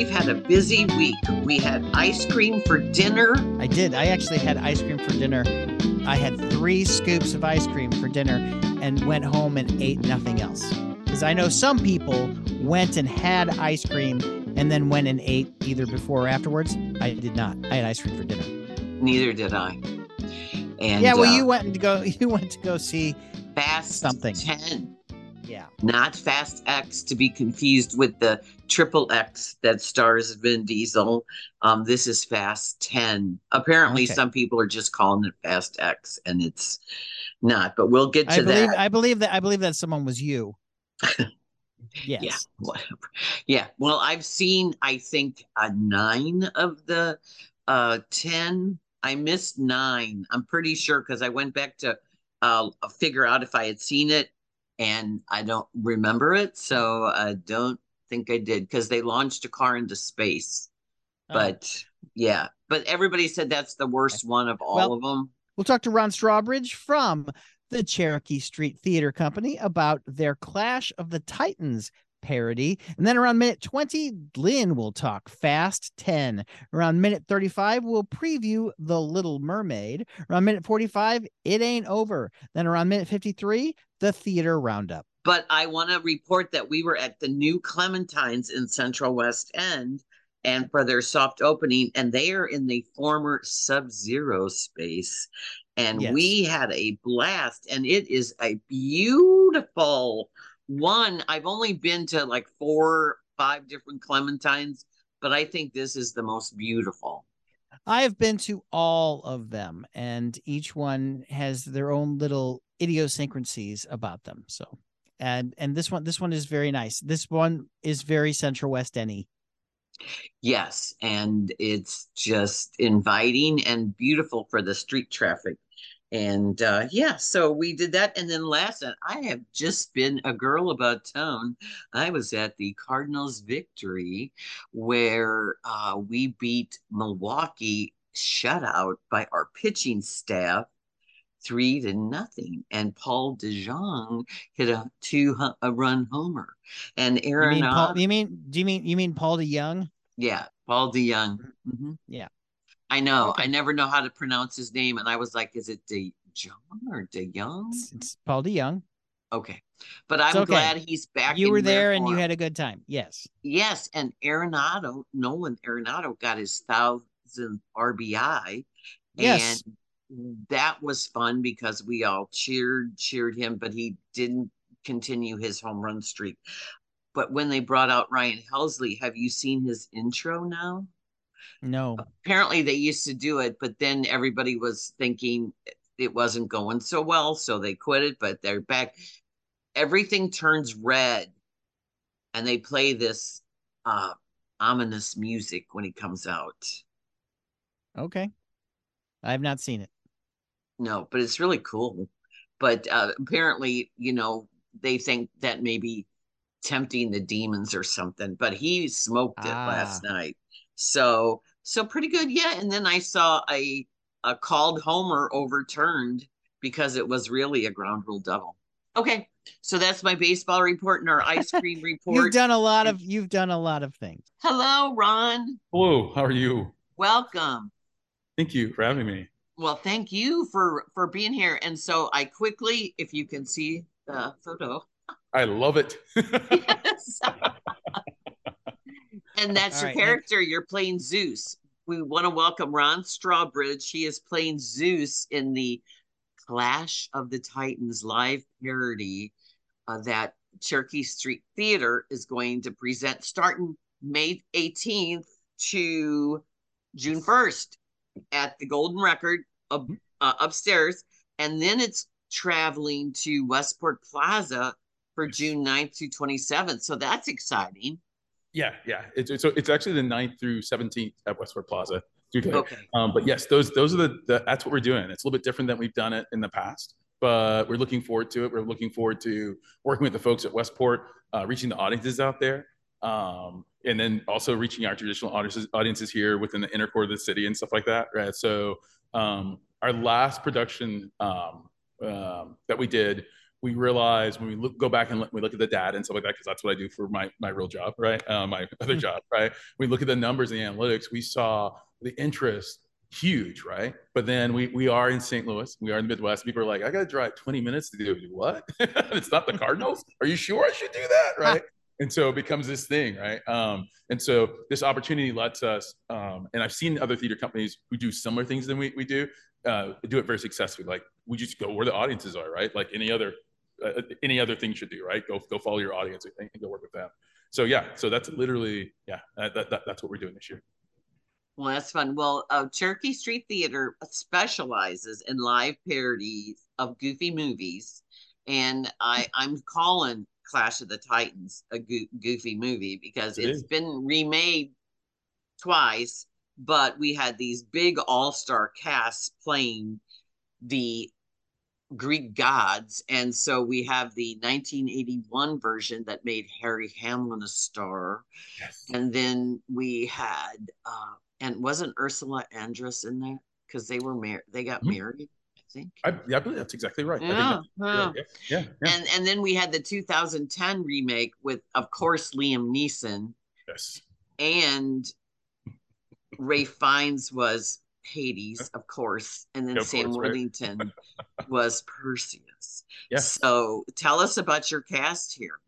We've had a busy week. We had ice cream for dinner. I did. I actually had ice cream for dinner. I had three scoops of ice cream for dinner and went home and ate nothing else. Because I know some people went and had ice cream and then went and ate either before or afterwards. I did not. I had ice cream for dinner. Neither did I. And yeah, well, uh, you went to go. You went to go see. Fast something. 10, Yeah. not Fast X to be confused with the Triple X that stars Vin Diesel. Um, this is Fast 10. Apparently, Okay. some people are just calling it Fast X, and it's not. But we'll get to I believe. that. I believe that. I believe that someone was you. yes. Yeah, whatever. Yeah. Well, I've seen, I think, a nine of the uh 10. I missed nine. I'm pretty sure because I went back to uh figure out if I had seen it and I don't remember it. So I don't think I did because they launched a car into space. Oh. But yeah, but everybody said that's the worst one of all Well, of them. We'll talk to Ron Strawbridge from the Cherokee Street Theater Company about their Clash of the Titans parody. And then around minute 20, Lynn will talk Fast 10. Around minute 35, we'll preview The Little Mermaid. Around minute 45, It Ain't Over. Then around minute 53, the Theater Roundup. but I want to report that we were at the new Clementines in Central West End and for their soft opening, and they are in the former Sub Zero space. And Yes. we had a blast, and it is a beautiful one. I've only been to like four, five different Clementines, but I think this is the most beautiful. I have been to all of them, and each one has their own little idiosyncrasies about them. So, and and this one, this one is very nice. This one is very Central West Any. Yes, and it's just inviting and beautiful for the street traffic. And uh yeah, so we did that. And then last night, I have just been a girl about town. I was at the Cardinals victory where uh we beat Milwaukee shutout by our pitching staff three to nothing. And Paul DeJong hit a two a run homer. And Aaron, You mean Paul? You mean do you mean you mean Paul DeYoung? yeah, Paul DeYoung. Mhm. Yeah. I know. Okay. I never know how to pronounce his name, and I was like, "Is it De John or De Young?" It's, it's Paul DeYoung. Okay, but I'm okay. glad he's back. You were there and you had a good time. Yes. yes, and Arenado, Nolan Arenado got his thousandth RBI, Yes. and that was fun because we all cheered, cheered him, but he didn't continue his home run streak. But when they brought out Ryan Helsley, have you seen his intro now? No. apparently they used to do it, but then everybody was thinking it wasn't going so well, so they quit it, but they're back. Everything turns red and they play this uh ominous music when he comes out. Okay. I have not seen it. No, but it's really cool. But uh apparently, you know, they think that maybe tempting the demons or something, but he smoked it last night. So so pretty good. Yeah. And then I saw a a called homer overturned because it was really a ground rule double. Okay. So that's my baseball report and our ice cream report. You've done a lot of you've done a lot of things. Hello, Ron. Hello, how are you? Welcome. Thank you for having me. Well, thank you for for being here. And so I quickly, if you can see the photo, I love it. Yes. And that's All your right, character. You're playing Zeus. We want to welcome Ron Strawbridge. He is playing Zeus in the Clash of the Titans live parody uh, that Cherokee Street Theater is going to present starting May 18th to June 1st at the Golden Record up, uh, upstairs. And then it's traveling to Westport Plaza for June 9th to 27th. So that's exciting. Yeah, yeah. It's, it's it's actually the 9th through 17th at Westport Plaza. Okay. Okay. Um, but yes, those those are the, the that's what we're doing. It's a little bit different than we've done it in the past, but we're looking forward to it. We're looking forward to working with the folks at Westport, uh, reaching the audiences out there, um, and then also reaching our traditional audiences audiences here within the inner core of the city and stuff like that. Right. So um, our last production um, um, that we did we realize when we look, go back and look, we look at the data and stuff like that, because that's what I do for my my real job, right? Uh, my other mm-hmm. job, right? We look at the numbers and the analytics. We saw the interest huge, right? But then we we are in St. Louis, we are in the Midwest. People are like, I got to drive 20 minutes to do what? it's not the Cardinals. Are you sure I should do that, right? and so it becomes this thing, right? Um, and so this opportunity lets us, um, and I've seen other theater companies who do similar things than we, we do, uh, do it very successfully. Like we just go where the audiences are, right? Like any other uh, any other thing you should do, right? Go go follow your audience and, and, go work with them. So yeah, so that's literally yeah, that, that, that's what we're doing this year. Well, that's fun. Well, uh, Cherokee Street Theater specializes in live parodies of goofy movies, and I I'm calling Clash of the Titans a go- goofy movie because it has been remade twice, but we had these big all star casts playing the Greek gods. And so we have the 1981 version that made Harry Hamlin a star. Yes. And then we had, uh, and wasn't Ursula Andress in there? Because they were married, they got mm-hmm. married. I think. I, yeah, I believe that's exactly right. Yeah, yeah. yeah, yeah, And and then we had the 2010 remake with, of course, Liam Neeson. Yes. And Ralph Fiennes was Hades, of course, and then Sam Worthington was Perseus. Yes. So tell us about your cast here.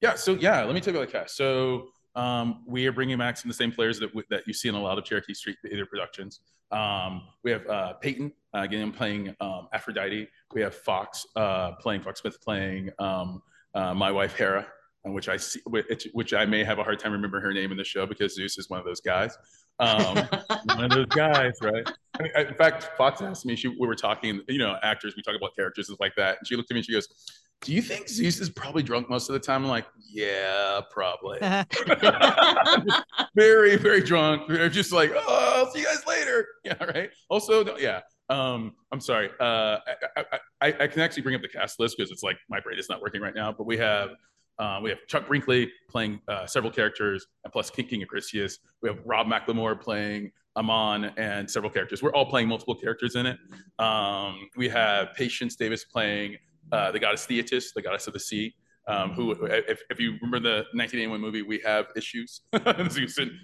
Yeah. So yeah, let me tell you about the cast. So um, we are bringing back some of the same players that that you see in a lot of Cherokee Street Theater productions. Um, we have uh, Peyton uh, again playing um, Aphrodite. We have Fox uh, playing Fox Smith playing um, uh, my wife Hera, which I see, which, which I may have a hard time remembering her name in the show because Zeus is one of those guys. Um, one of those guys, right? I mean, in fact, Fox asked me. She we were talking, you know, actors. We talk about characters and stuff like that, and she looked at me and she goes, "Do you think Zeus is probably drunk most of the time?" I'm like, "Yeah, probably." very, very drunk. They're just like, "Oh, I'll see you guys later." Yeah, right. Also, yeah. Um, I'm sorry. Uh, I, I, I, can actually bring up the cast list because it's like my brain is not working right now. But we have uh, we have Chuck Brinkley playing uh, several characters, and plus King, King Acrisius. We have Rob McLemore playing Ammon and several characters. We're all playing multiple characters in it. Um, we have Patience Davis playing uh, the goddess Thetis, the goddess of the sea. Um, who, if, if you remember the 1981 movie, we have issues.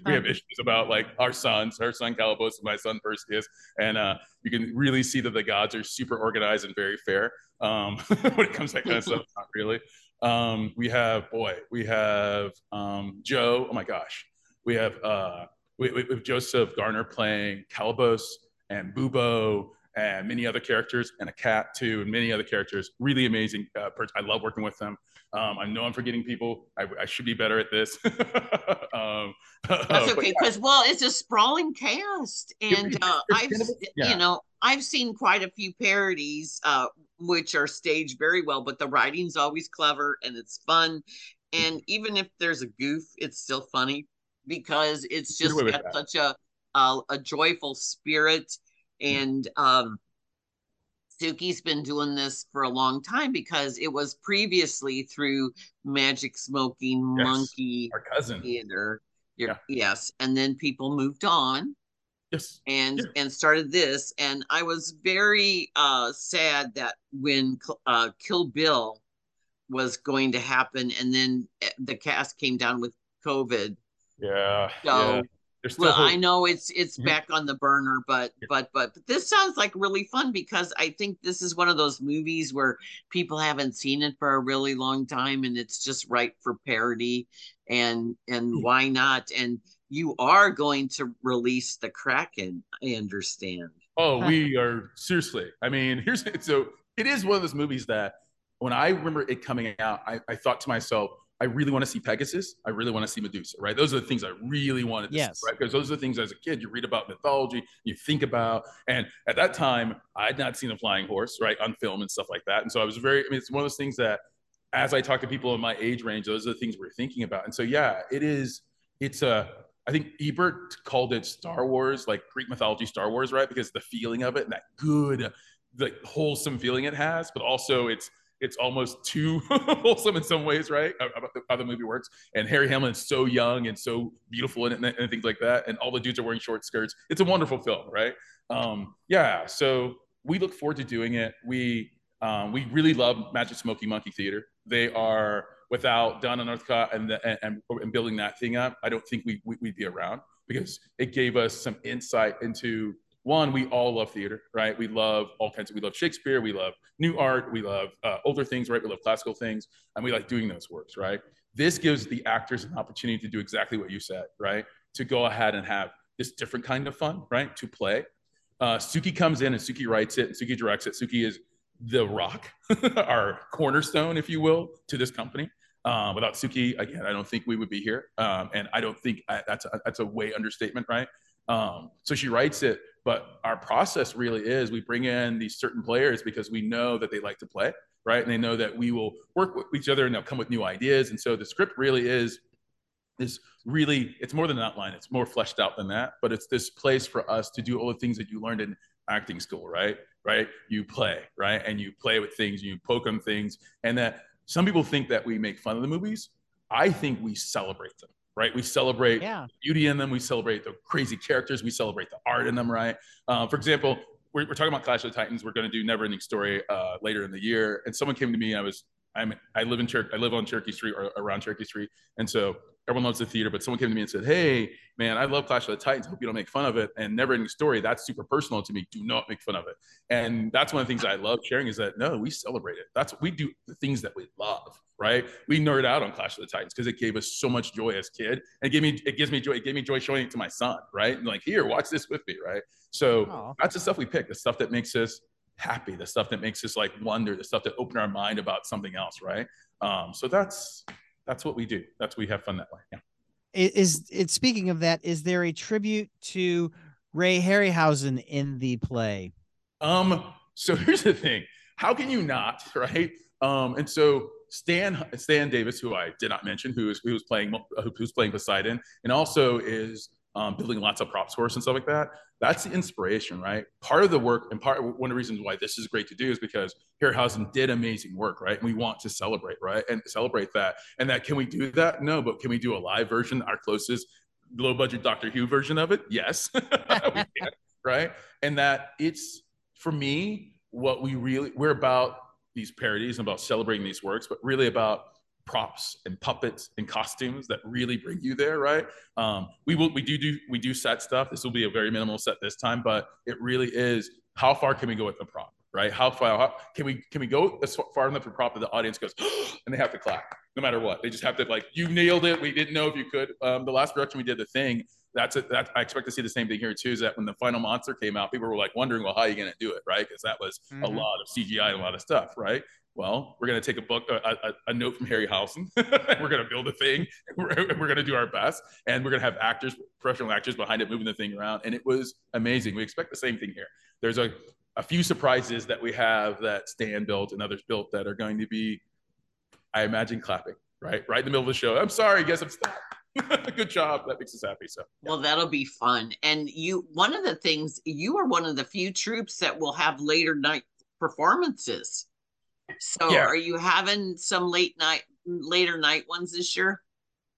we have issues about like our sons, her son Calibos, and my son Perseus, and uh, you can really see that the gods are super organized and very fair um, when it comes to that kind of stuff. Not really. Um, we have boy, we have um, Joe. Oh my gosh, we have uh, we, we have Joseph Garner playing Calibos and Bubo and many other characters and a cat too and many other characters. Really amazing. Uh, I love working with them. Um, I know I'm forgetting people. I, I should be better at this. um, That's okay, because yeah. well, it's a sprawling cast, and uh, I've yeah. you know I've seen quite a few parodies. Uh, which are staged very well, but the writing's always clever and it's fun. And even if there's a goof, it's still funny because it's just got such a, a, a joyful spirit. And um, Suki's been doing this for a long time because it was previously through Magic Smoking yes, Monkey our cousin theater. Yeah. Yes, and then people moved on yes and yeah. and started this and i was very uh sad that when uh kill bill was going to happen and then eh, the cast came down with covid yeah so yeah. Well i know it's it's mm-hmm. back on the burner but yeah. but but but this sounds like really fun because i think this is one of those movies where people haven't seen it for a really long time and it's just right for parody and and mm. why not and you are going to release the Kraken, I understand. Oh, we are seriously. I mean, here's so it is one of those movies that when I remember it coming out, I, I thought to myself, I really want to see Pegasus. I really want to see Medusa, right? Those are the things I really wanted to yes. see, right? Because those are the things as a kid you read about mythology, you think about. And at that time, I had not seen a flying horse, right, on film and stuff like that. And so I was very, I mean, it's one of those things that as I talk to people in my age range, those are the things we're thinking about. And so, yeah, it is, it's a, I think Ebert called it Star Wars, like Greek mythology Star Wars, right? Because the feeling of it and that good, like wholesome feeling it has, but also it's it's almost too wholesome in some ways, right? About how the movie works. And Harry Hamlin's so young and so beautiful it and, things like that. And all the dudes are wearing short skirts. It's a wonderful film, right? Um, yeah. So we look forward to doing it. We Um, we really love Magic Smoking Monkey Theater. They are without Donna Northcott and, the, and, and building that thing up. I don't think we, we would be around because it gave us some insight into one. We all love theater, right? We love all kinds of. We love Shakespeare. We love new art. We love uh, older things, right? We love classical things, and we like doing those works, right? This gives the actors an opportunity to do exactly what you said, right? To go ahead and have this different kind of fun, right? To play. Uh, Suki comes in and Suki writes it and Suki directs it. Suki is the rock, our cornerstone, if you will, to this company. Uh, without Suki, again, I don't think we would be here. Um, and I don't think I, that's a, that's a way understatement, right? Um, so she writes it, but our process really is we bring in these certain players because we know that they like to play, right? And they know that we will work with each other and they'll come with new ideas. And so the script really is is really it's more than an outline. It's more fleshed out than that but it's this place for us to do all the things that you learned in acting school right? Right? You play right? And you play with things you poke on things. And that some people think that we make fun of the movies. I think we celebrate them right we celebrate Yeah. beauty in them we celebrate the crazy characters we celebrate the art in them right uh, for example we're, we're talking about clash of the titans we're going to do never ending story uh, later in the year and someone came to me and i was i'm i live in Cher- i live on cherokee street or around cherokee street and so everyone loves the theater, but someone came to me and said, Hey, man, I love Clash of the Titans. Hope you don't make fun of it. And Never Ending Story, that's super personal to me. Do not make fun of it. And that's one of the things I love sharing is that no, we celebrate it. That's we do the things that we love, right? We nerd out on Clash of the Titans because it gave us so much joy as kid. And it gave me it gives me joy. It gave me joy showing it to my son, right? And like, here, watch this with me, right? So Aw. that's the stuff we pick, the stuff that makes us happy, the stuff that makes us like wonder, the stuff that open our mind about something else, right? Um, so that's that's what we do. That's we have fun that way. Yeah. Is it speaking of that? Is there a tribute to Ray Harryhausen in the play? Um, so here's the thing. How can you not, right? Um, and so Stan Stan Davis, who I did not mention, who is who's playing who's playing Poseidon, and also is um, building lots of props for us and stuff like that. That's the inspiration, right? Part of the work and part one of the reasons why this is great to do is because Harryhausen did amazing work, right? And we want to celebrate, right? And celebrate that. And that can we do that? No, but can we do a live version, our closest low budget Doctor Who version of it? Yes, can, right? And that it's for me what we really we're about these parodies and about celebrating these works, but really about props and puppets and costumes that really bring you there, right? Um, we will we do do we do set stuff. This will be a very minimal set this time, but it really is how far can we go with the prop, right? How far how, can we can we go as far enough to prop that the audience goes and they have to clap no matter what. They just have to like you nailed it. We didn't know if you could. Um, the last production we did, the thing. That's it. That I expect to see the same thing here too. Is that when the final monster came out, people were like wondering, well, how are you going to do it, right? Because that was a Mhm. lot of CGI and a lot of stuff, right? Well, we're going to take a book, a, a, a note from Harry Harryhausen. we're going to build a thing. We're, we're going to do our best, and we're going to have actors, professional actors behind it, moving the thing around. And it was amazing. We expect the same thing here. There's a a few surprises that we have that Stan built and others built that are going to be, I imagine, clapping right, right in the middle of the show. I'm sorry, guess I'm stopped. Good job. That makes us happy. So Well, that'll be fun. And you, one of the things, you are one of the few troops that will have later night performances. So Yeah. are you having some late night, later night ones this year?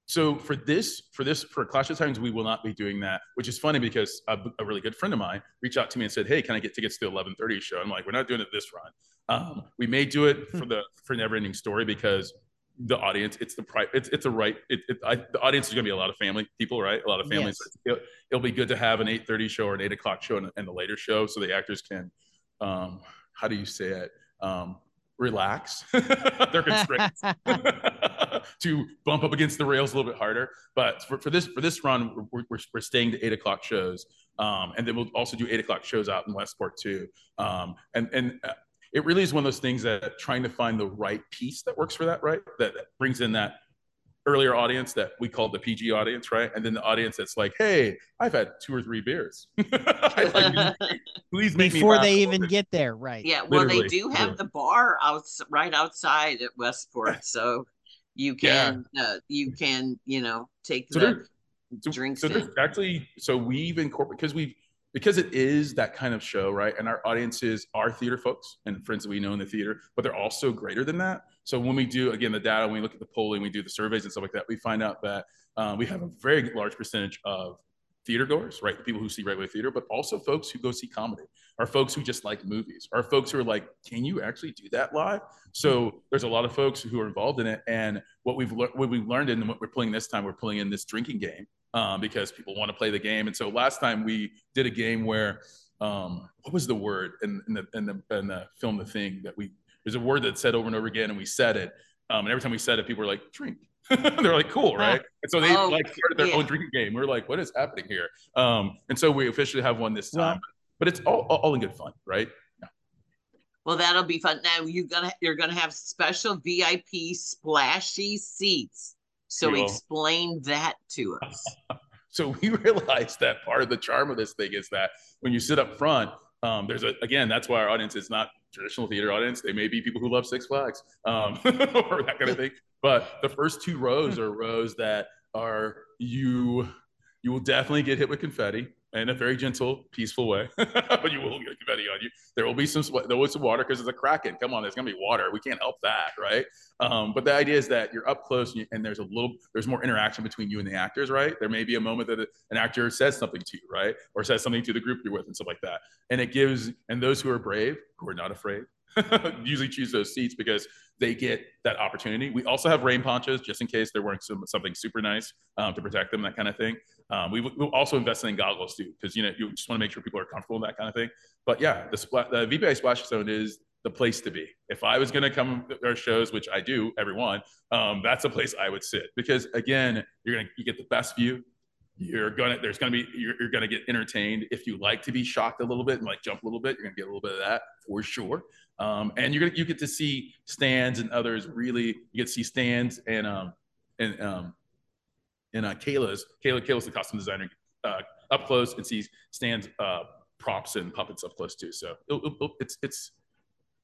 So for this, for this, for Clash of Titans, we will not be doing that, which is funny because a, a really good friend of mine reached out to me and said, "Hey, can I get tickets to the 11:30 show?" I'm like, "We're not doing it this run. Um, we may do it for the for Never Ending Story because the audience, it's the pri- it's it's a right. It, it I, the audience is going to be a lot of family people, right? A lot of families. Yes. It'll, it'll be good to have an 8:30 show or an 8 o'clock show and, and the later show, so the actors can, um, how do you say it? Um, relax. They're constraints. to bump up against the rails a little bit harder. But for, for this for this run, we're, we're, we're staying to eight o'clock shows, um, and then we'll also do eight o'clock shows out in Westport too. Um, and and uh, it really is one of those things that trying to find the right piece that works for that, right? That, that brings in that earlier audience that we call the PG audience, right? And then the audience that's like, hey, I've had two or three beers. Like- Please make me Before laugh they even little get there, right? Yeah, well, they do have literally. the bar out right outside at Westport, so you Yeah. can uh, you can you know take So the there- so, drinks so there's actually so we've incorporated because we've because it is that kind of show right and our audiences are theater folks and friends that we know in the theater but they're also greater than that so when we do again the data when we look at the polling we do the surveys and stuff like that we find out that uh, we have a very large percentage of theater goers, right? The people who see regular theater, but also folks who go see comedy, are folks who just like movies, are folks who are like, can you actually do that live? So there's a lot of folks who are involved in it. And what we've le- what we've learned and what we're pulling this time, we're pulling in this drinking game um, because people want to play the game. And so last time we did a game where um, what was the word in, in the in the in the film The Thing that we there's a word that said over and over again, and we said it. Um, and every time we said it, people were like, drink. They're like, cool, right? And so they oh, like started their yeah. own drinking game. We are like, what is happening here? Um, and so we officially have one this time, but it's all, all in good fun, right? Yeah. Well, that'll be fun. Now you're gonna you're gonna have special VIP splashy seats. So explain that to us. so we realized that part of the charm of this thing is that when you sit up front, um, there's a again that's why our audience is not traditional theater audience. They may be people who love Six Flags um, or that kind of thing. But the first two rows are rows that are you you will definitely get hit with confetti in a very gentle, peaceful way, but you will get confetti on you. There will be some there will be some water because it's a kraken. Come on, there's gonna be water. We can't help that, right? Um, but the idea is that you're up close and, you, and, there's a little, there's more interaction between you and the actors, right? There may be a moment that an actor says something to you, right, or says something to the group you're with and stuff like that, and it gives. And those who are brave, who are not afraid, usually choose those seats because they get that opportunity. We also have rain ponchos just in case they're wearing some, something super nice um, to protect them, that kind of thing. Um, we will also invest in goggles too, because you know you just want to make sure people are comfortable in that kind of thing. But yeah, the, spl- the VPI Splash Zone is the place to be. If I was going to come to our shows, which I do, everyone, um, that's a place I would sit because again, you're gonna you get the best view. You're gonna there's gonna be you're, you're gonna get entertained. If you like to be shocked a little bit and like jump a little bit, you're gonna get a little bit of that for sure. Um, and you're gonna you get to see stands and others really you get to see stands and um and um and uh, Kayla's Kayla Kayla's the costume designer uh, up close and sees Stan's uh, props and puppets up close too. So it, it, it's it's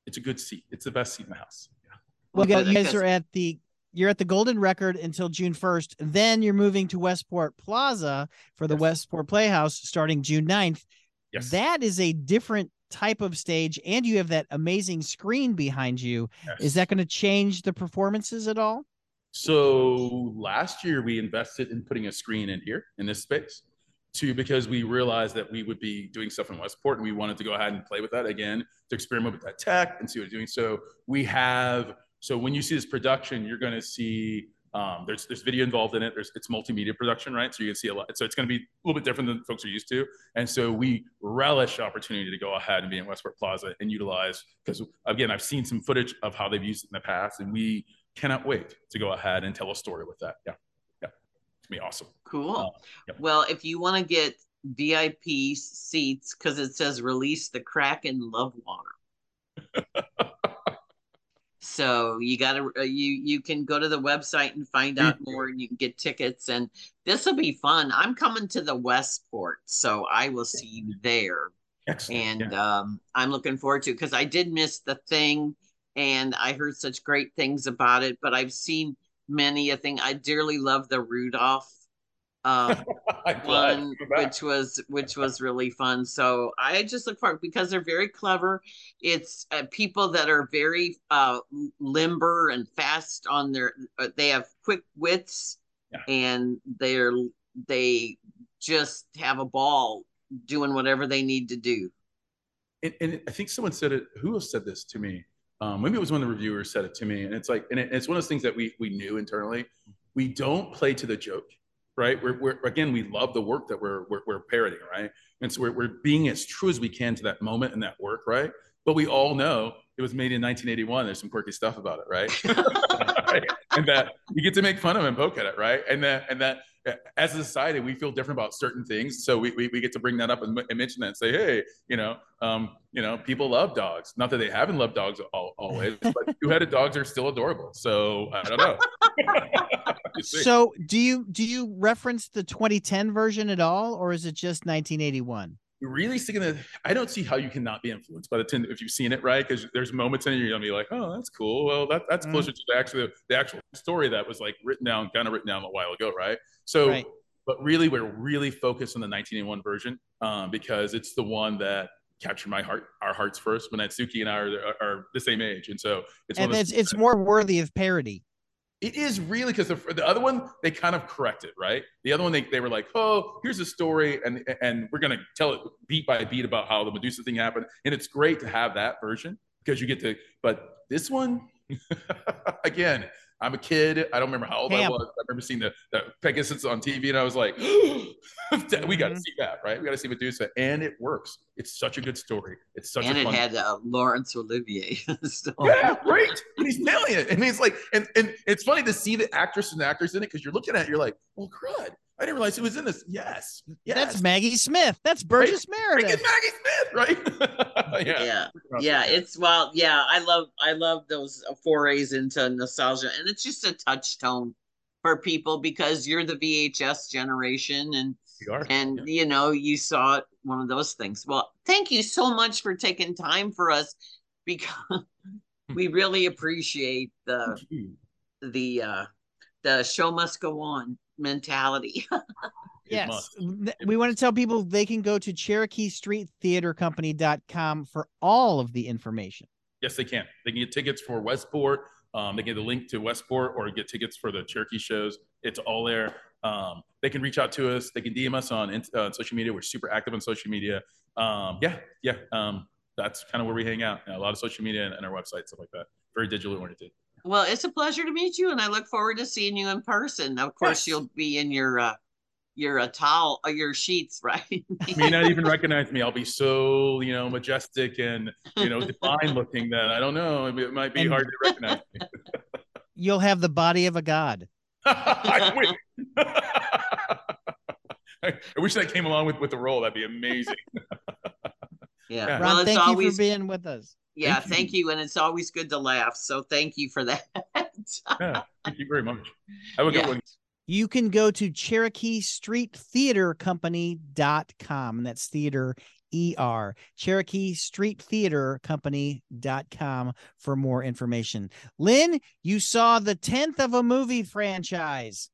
it's a good seat. It's the best seat in the house. Yeah. Well, you guys are at the you're at the Golden Record until June 1st. Then you're moving to Westport Plaza for the yes. Westport Playhouse starting June 9th. Yes. That is a different type of stage and you have that amazing screen behind you yes. is that going to change the performances at all so last year we invested in putting a screen in here in this space too because we realized that we would be doing stuff in westport and we wanted to go ahead and play with that again to experiment with that tech and see what we're doing so we have so when you see this production you're going to see um, there's there's video involved in it. There's it's multimedia production, right? So you can see a lot. So it's going to be a little bit different than folks are used to. And so we relish the opportunity to go ahead and be in Westport Plaza and utilize because again, I've seen some footage of how they've used it in the past, and we cannot wait to go ahead and tell a story with that. Yeah, yeah, it's gonna be awesome. Cool. Uh, yeah. Well, if you want to get VIP seats because it says release the Kraken love water. So you got to uh, you you can go to the website and find out more, and you can get tickets. And this will be fun. I'm coming to the Westport, so I will see you there. Excellent. And yeah. um, I'm looking forward to because I did miss the thing, and I heard such great things about it. But I've seen many a thing. I dearly love the Rudolph um, one, which was which was really fun. So I just look forward because they're very clever. It's uh, people that are very uh, limber and fast on their. Uh, they have quick wits, yeah. and they're they just have a ball doing whatever they need to do. And, and I think someone said it. Who else said this to me? Um, maybe it was one of the reviewers said it to me, and it's like, and it, it's one of those things that we we knew internally. We don't play to the joke right? We're, we're again, we love the work that we're, we're, we're parodying, right? And so we're, we're being as true as we can to that moment and that work, right? But we all know it was made in 1981. There's some quirky stuff about it, right? right? And that you get to make fun of and poke at it, right? And that and that as a society, we feel different about certain things, so we, we, we get to bring that up and, and, mention that and say, hey, you know, um, you know, people love dogs. Not that they haven't loved dogs all, always, but two-headed dogs are still adorable. So I don't know. so do you do you reference the 2010 version at all, or is it just 1981? Really sticking the i don't see how you cannot be influenced by the 10 if you've seen it right? Because there's moments in it you're gonna be like oh that's cool. Well that, that's mm. closer to the actual the actual story that was like written down kind of written down a while ago right? So right. but really we're really focused on the 1981 version um, because it's the one that captured my heart our hearts first when Suki and I are, are, are, the same age. And so it's and it's, it's more worthy of parody It is really because the, the other one they kind of corrected, right? The other one they, they were like, oh, here's a story, and and we're gonna tell it beat by beat about how the Medusa thing happened, and it's great to have that version because you get to. But this one, again, I'm a kid. I don't remember how old I was. I remember seeing the, the Pegasus on TV, and I was like, "We got to mm-hmm. see that, right? We got to see Medusa," and it works. It's such a good story. It's such and a it had uh, Laurence Olivier. Yeah, great. And he's nailing it. And he's like, and and it's funny to see the actress and the actors in it because you're looking at it, you're like, "Well, crud." I didn't realize it was in this. Yes. yes. That's Maggie Smith. That's Burgess right. Meredith. Maggie Smith, right? yeah. Yeah. Yeah. It's well, yeah. I love I love those forays into nostalgia. And it's just a touchstone for people because you're the VHS generation and and yeah. you know, you saw it one of those things. Well, thank you so much for taking time for us because we really appreciate the the uh the show must go on mentality. yes. We want to tell people they can go to Cherokee Street Theater Company.com for all of the information. Yes, they can. They can get tickets for Westport. Um, they can get the link to Westport or get tickets for the Cherokee shows. It's all there. Um, they can reach out to us. They can DM us on uh, social media. We're super active on social media. Um, yeah, yeah. Um, that's kind of where we hang out. a lot of social media and, and our website, stuff like that. Very digitally oriented. Well, it's a pleasure to meet you, and I look forward to seeing you in person. Of course, yes. you'll be in your uh, your uh, towel, uh, your sheets, right? you may not even recognize me. I'll be so you know majestic and you know divine looking that I don't know. It might be and hard to recognize me. You'll have the body of a god. I, wish. I wish that came along with with the role. That'd be amazing. yeah. Ron, well, thank always... you for being with us. Yeah, thank, thank you. you. And it's always good to laugh. So thank you for that. yeah, thank you very much. Have a yeah. good one. You can go to Cherokee Street Theater Company.com, and that's theater ER, Cherokee Street Theater Company.com for more information. Lynn, you saw the 10th of a movie franchise.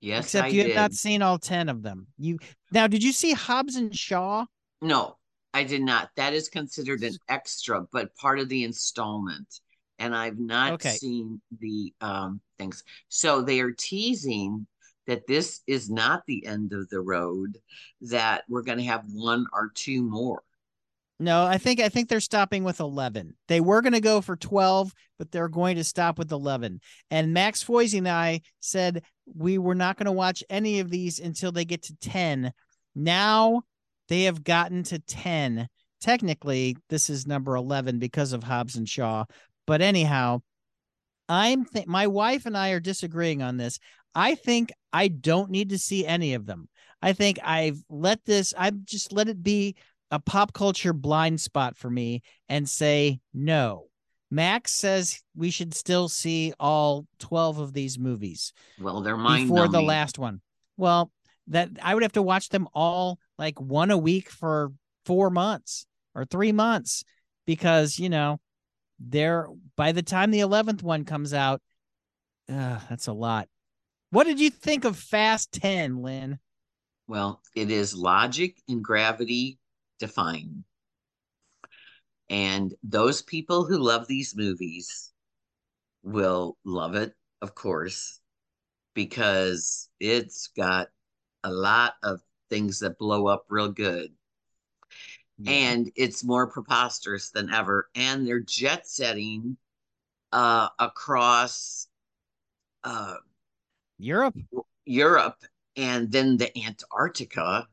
Yes, except I you did. have not seen all 10 of them. You now, did you see Hobbs and Shaw? No, I did not. That is considered an extra, but part of the installment. And I've not okay. seen the um, things. So they are teasing that this is not the end of the road, that we're going to have one or two more. No, I think I think they're stopping with 11. They were going to go for 12, but they're going to stop with 11. And Max Foisey and I said we were not going to watch any of these until they get to 10. Now they have gotten to 10. Technically, this is number 11 because of Hobbs and Shaw. But anyhow, I'm th- my wife and I are disagreeing on this. I think I don't need to see any of them. I think I've let this, I've just let it be a pop culture blind spot for me and say no. Max says we should still see all 12 of these movies. Well, they're mind before the last one. Well, that I would have to watch them all like one a week for four months or three months because you know they're by the time the 11th one comes out uh, that's a lot. What did you think of fast 10 lynn? Well it is logic and gravity defying. And those people who love these movies will love it of course because it's got a lot of things that blow up real good. Yeah. And it's more preposterous than ever. And they're jet setting uh, across uh, Europe. Europe and then the Antarctica.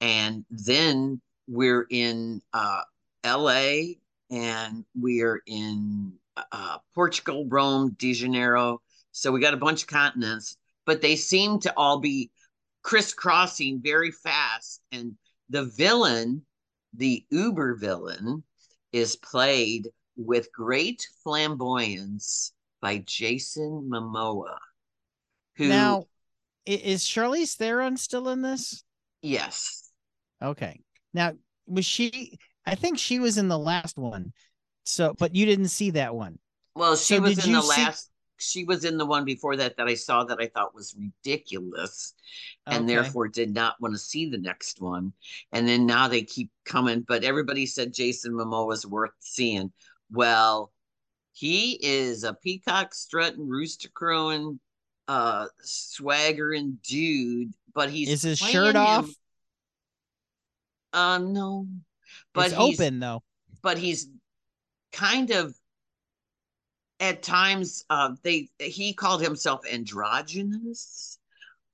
And then we're in uh, LA and we're in uh, Portugal, Rome, De Janeiro. So we got a bunch of continents, but they seem to all be crisscrossing very fast. And the villain, the Uber villain, is played with great flamboyance by Jason Momoa. Who now is Charlize Theron still in this? Yes. Okay. Now was she? I think she was in the last one. So, but you didn't see that one. Well, she so was in the last she was in the one before that that I saw that I thought was ridiculous and okay. therefore did not want to see the next one. And then now they keep coming, but everybody said Jason Momoa was worth seeing. Well, He is a peacock strutting, rooster crowing, uh, swaggering dude, but he's Is his shirt off? him- Uh, no, but it's he's open though. but he's kind of at times uh they he called himself androgynous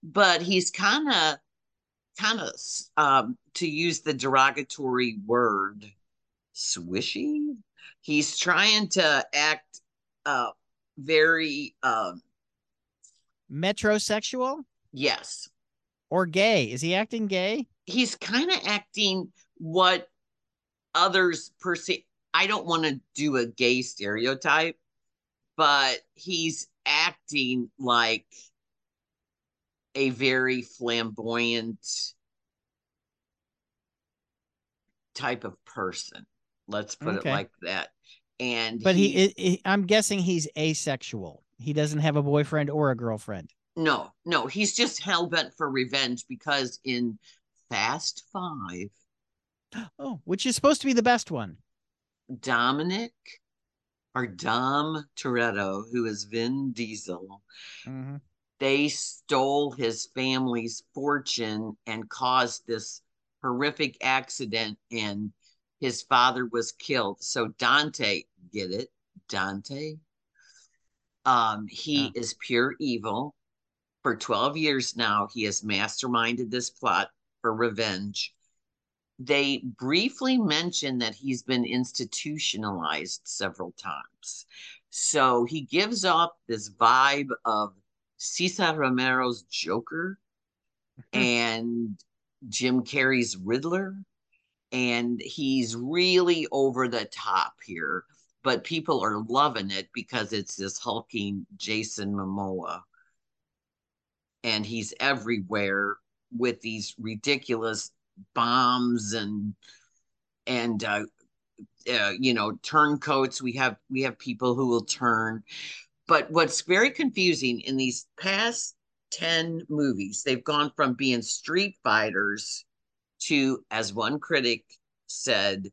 but he's kind of kind of um to use the derogatory word swishy he's trying to act uh very um Metrosexual yes or gay? Is he acting gay? he's kind of acting what others perceive. I don't want to do a gay stereotype, but he's acting like a very flamboyant type of person. Let's put Okay. it like that. And But he, he, I'm guessing he's asexual. He doesn't have a boyfriend or a girlfriend. no, no, he's just hell bent for revenge because in Fast Five, Oh, which is supposed to be the best one. Dominic or Dom Toretto, who is Vin Diesel, Mhm. they stole his family's fortune and caused this horrific accident, and his father was killed. So Dante, get it? Dante. Um, he Yeah. is pure evil. For 12 years now, he has masterminded this plot for revenge. They briefly mention that he's been institutionalized several times. So he gives off this vibe of Cesar Romero's Joker hmm. and Jim Carrey's Riddler. And he's really over the top here, but people are loving it because it's this hulking Jason Momoa. And he's everywhere with these ridiculous bombs and and uh, uh, you know turncoats. We have we have people who will turn. But what's very confusing in these past 10 movies they've gone from being street fighters to as one critic said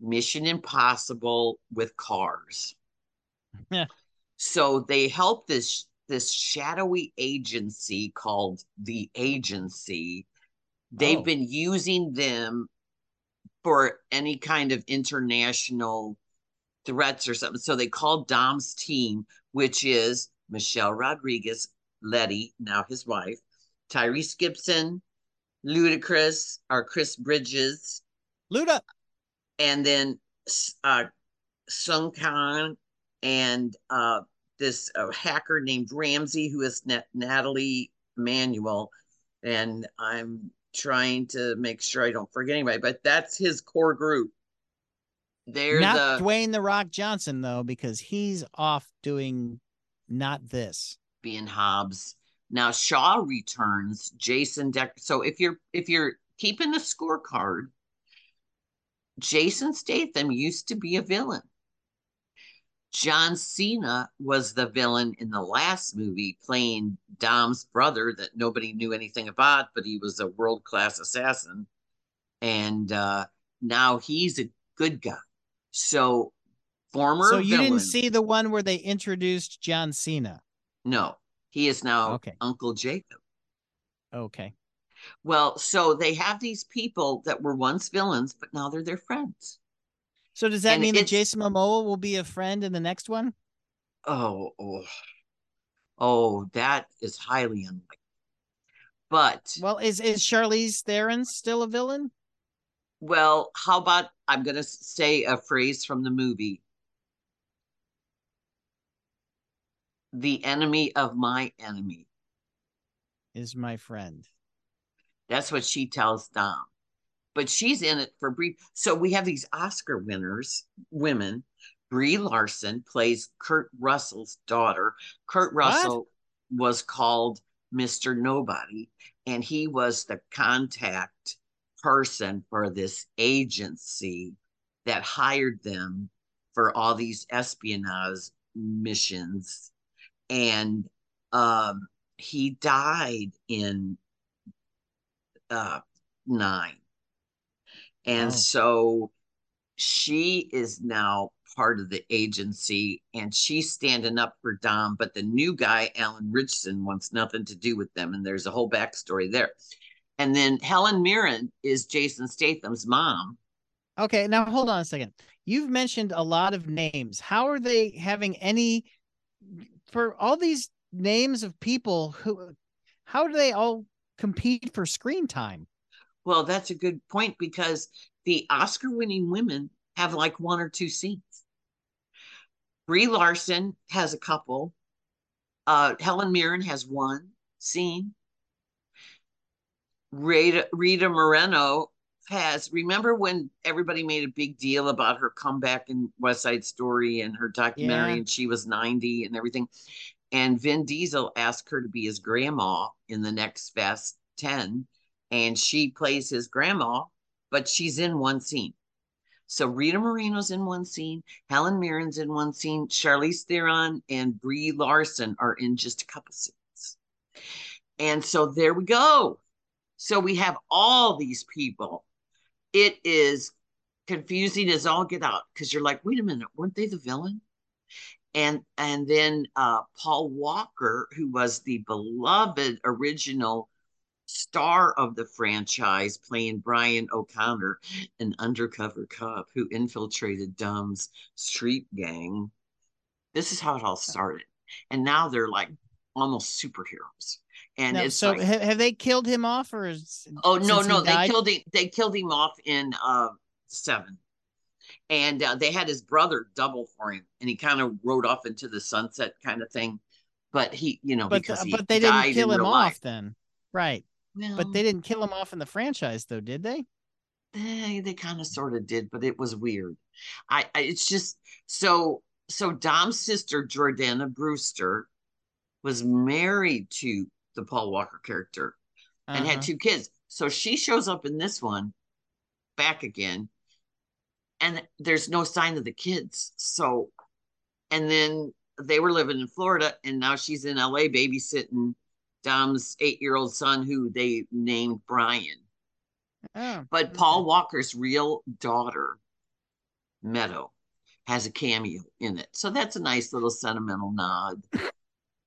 mission impossible with cars. Yeah. so they help this this shadowy agency called the agency they've Oh. been using them for any kind of international threats or something. So they called Dom's team, which is Michelle Rodriguez, Letty, now his wife, Tyrese Gibson, Ludacris, or Chris Bridges, Luda. and then uh, Sung Kang and uh, this uh, hacker named Ramsey, who is Nat- Nathalie Emmanuel. And I'm trying to make sure I don't forget anybody, but that's his core group. They're Not the Dwayne the Rock Johnson though, because he's off doing not this. being Hobbs. Now Shaw returns, Jason Deck. So if you're if you're keeping the scorecard, Jason Statham used to be a villain. John Cena was the villain in the last movie, playing Dom's brother that nobody knew anything about, but he was a world class assassin. And uh, now he's a good guy. So, former so you villain, didn't see the one where they introduced John Cena. no, he is now Okay. Uncle Jacob. Okay. Well, so they have these people that were once villains, but now they're their friends. So does that And mean that Jason Momoa will be a friend in the next one? Oh, oh, oh, that is highly unlikely. But Well, is is Charlize Theron still a villain? well, how about I'm going to say a phrase from the movie. The enemy of my enemy. Is my friend. That's what she tells Dom. But she's in it for brief. So we have these Oscar winners, women. Brie Larson plays Kurt Russell's daughter. Kurt Russell was called Mr. Nobody, and he was the contact person for this agency that hired them for all these espionage missions. And um, he died in uh, nine. And Oh. so she is now part of the agency and she's standing up for Dom, but the new guy, Alan Ritchson, wants nothing to do with them. And there's a whole backstory there. And then Helen Mirren is Jason Statham's mom. Okay, now hold on a second. You've mentioned a lot of names. How are they having any for all these names of people who how do they all compete for screen time? Well, that's a good point because the Oscar winning women have like one or two scenes. Brie Larson has a couple. Uh, Helen Mirren has one scene. Rita, Rita Moreno has. Remember when everybody made a big deal about her comeback in West Side Story and her documentary, Yeah. and she was 90 and everything. And Vin Diesel asked her to be his grandma in the next Fast 10, and she plays his grandma, but she's in one scene. So Rita Moreno's in one scene, Helen Mirren's in one scene, Charlize Theron and Brie Larson are in just a couple scenes. And so there we go. So we have all these people. It is confusing as all get out because you're like, wait a minute, weren't they the villain? And and then uh, Paul Walker, who was the beloved original star of the franchise, playing Brian O'Connor, an undercover cop who infiltrated Dom's street gang. This is how it all started. And now they're like almost superheroes. And it's so like, ha- have they killed him off or is, oh no, no, they died? killed him. They killed him off in uh seven. And uh, they had his brother double for him, and he kind of rode off into the sunset kind of thing. But he, you know, but because he but they died didn't kill him off life. then. Right. Well, But they didn't kill him off in the franchise though, did they? they, they kind of sort of did, but it was weird. I, I it's just so so Dom's sister Jordana Brewster was married to the Paul Walker character and had Uh-huh. two kids. So she shows up in this one back again, and there's no sign of the kids. So, and then they were living in Florida, and now she's in LA babysitting Dom's eight year old son, who they named Brian. Oh, But okay. Paul Walker's real daughter, Meadow, has a cameo in it. So that's a nice little sentimental nod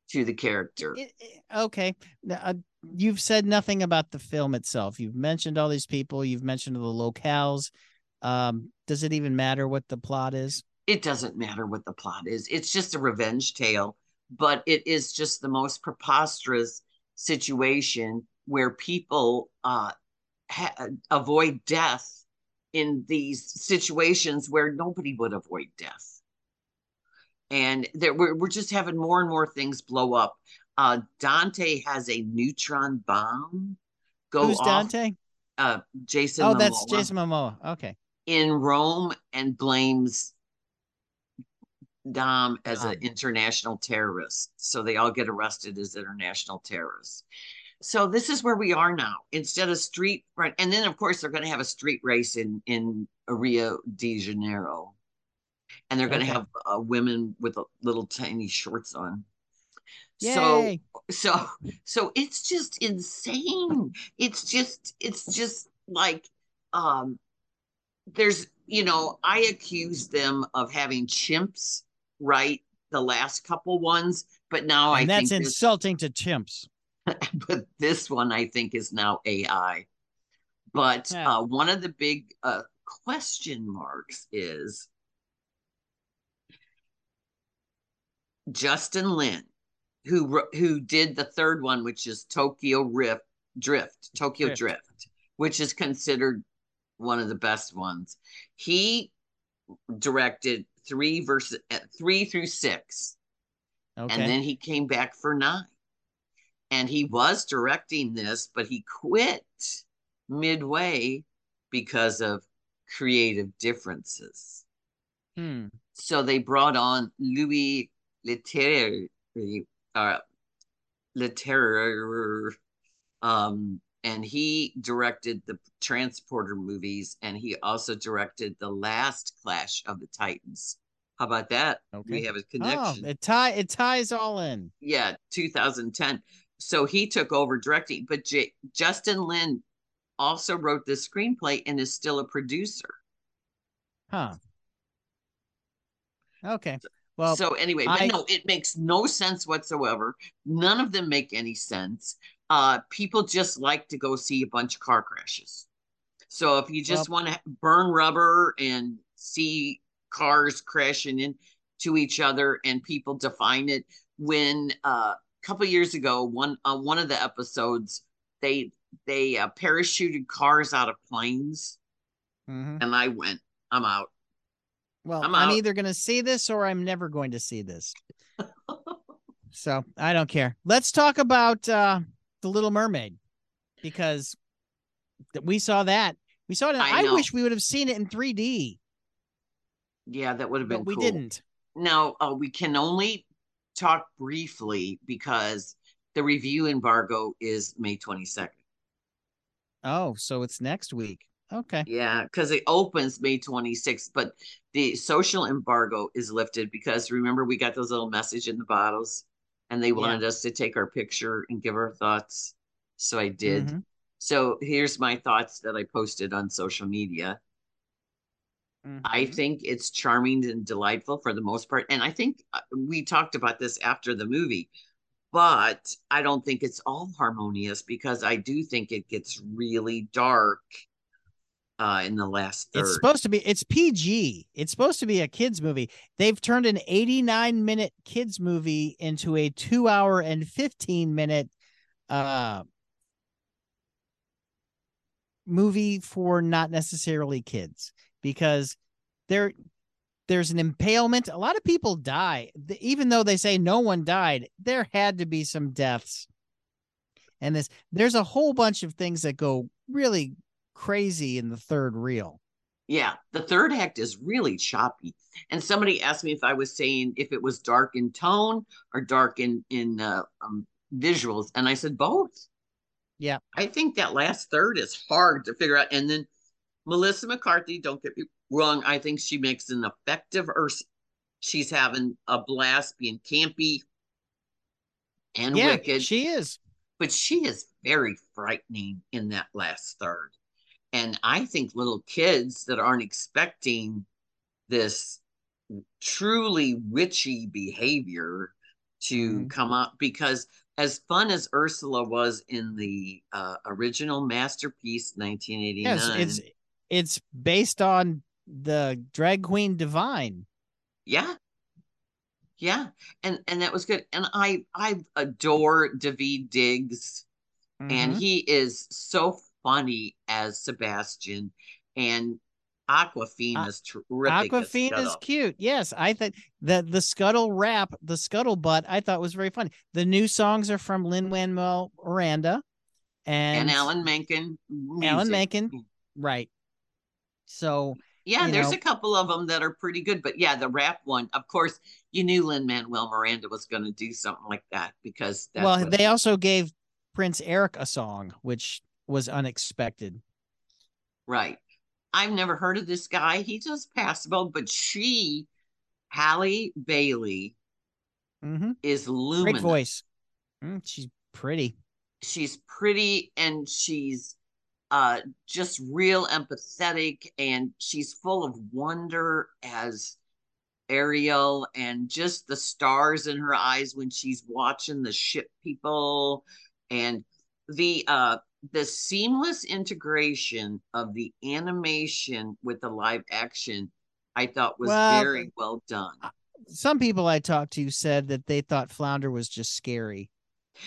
to the character. It- it- okay. Uh, you've said nothing about the film itself. You've mentioned all these people. You've mentioned the locales. Um, does it even matter what the plot is? it doesn't matter what the plot is. It's just a revenge tale, but it is just the most preposterous situation where people uh, ha- avoid death in these situations where nobody would avoid death. And there, we're, we're just having more and more things blow up. Uh, Dante has a neutron bomb go Who's off. Dante? Uh, Jason. Oh, that's Jason Momoa. Okay. in Rome and blames Dom as an international terrorist. So they all get arrested as international terrorists. So this is where we are now. Instead of street right, and then of course they're going to have a street race in in Rio de Janeiro, and they're going to have uh, women with little tiny shorts on. So Yay. so so it's just insane it's just it's just like um there's you know i accuse them of having chimps right the last couple ones but now I that's think this, insulting to chimps. but this one i think is now ai but Yeah. uh one of the big uh question marks is justin lin who who did the third one, which is Tokyo Rift Drift, Tokyo Drift. Drift, which is considered one of the best ones. He directed three versus uh, three through six, Okay. and then he came back for nine. And he was directing this, but he quit midway because of creative differences. Hmm. So they brought on Louis Leterrier, uh, Leterrier, um, and he directed the Transporter movies, and he also directed the last Clash of the Titans. How about that? Okay. We have a connection Oh, connection. it tie it ties all in. yeah, 2010. So he took over directing, but J- Justin Lin also wrote the screenplay and is still a producer. Huh. Okay. Well, so anyway, but I- no, it makes no sense whatsoever. None of them make any sense. Uh, people just like to go see a bunch of car crashes. So if you just want to burn rubber and see cars crashing into each other and people define it, when uh, a couple years ago, one uh, one of the episodes, they they uh, parachuted cars out of planes, mhm. and I went, I'm out. well, I'm I'm, either going to see this or I'm never going to see this. so I don't care. Let's talk about uh, the Little Mermaid because we saw that. We saw it. In, I I, wish we would have seen it in 3D, Yeah, that would have been but we cool. didn't. Now, uh, we can only talk briefly because the review embargo is May 22nd. Oh, so it's next week. Okay. Yeah, because it opens May 26th, but the social embargo is lifted because remember, we got those little message in the bottles and they wanted us to take our picture and give our thoughts. So I did. Mhm. So here's my thoughts that I posted on social media. I Mhm. think it's charming and delightful for the most part. And I think uh, we talked about this after the movie, but I don't think it's all harmonious because I do think it gets really dark uh, in the last third. It's supposed to be it's PG. It's supposed to be a kids movie. They've turned an 89 minute kids movie into a 2 hour and 15 minute uh movie for not necessarily kids because there there's an impalement. A lot of people die. Even though they say no one died, there had to be some deaths. And this there's a whole bunch of things that go really crazy in the third reel. yeah, the third act is really choppy. And somebody asked me if I was saying if it was dark in tone or dark in in uh, um, visuals, and I said both. Yeah. I think that last third is hard to figure out. And then Melissa McCarthy, don't get me wrong, I think she makes an effective Ursula. She's having a blast being campy and yeah, wicked, she is. but she is very frightening in that last third. And I think little kids that aren't expecting this truly witchy behavior to Mhm. come up because as fun as Ursula was in the uh, original masterpiece 1989 Yes, it's it's based on the drag queen divine. yeah yeah and and that was good and i i adore Daveed Diggs and Mhm. he is so funny as sebastian and Awkwafina is terrific Awkwafina is cute. Yes, I think that the Scuttle rap, the Scuttle butt, I thought was very funny. The new songs are from Lin Manuel Miranda and, and alan menken Alan. Menken. Right. So Yeah, there's know. a couple of them that are pretty good, but yeah, the rap one, of course, you knew Lin Manuel Miranda was going to do something like that because that's well, they also gave Prince Eric a song, which was unexpected. right. I've never heard of this guy. He just passable, but she, Halle Bailey, hmm is luminous. Great voice. Mm, she's pretty. She's pretty and she's uh just real empathetic and she's full of wonder as Ariel and just the stars in her eyes when she's watching the ship people and the uh the seamless integration of the animation with the live action I thought was Well, very well done. Some people I talked to said that they thought Flounder was just scary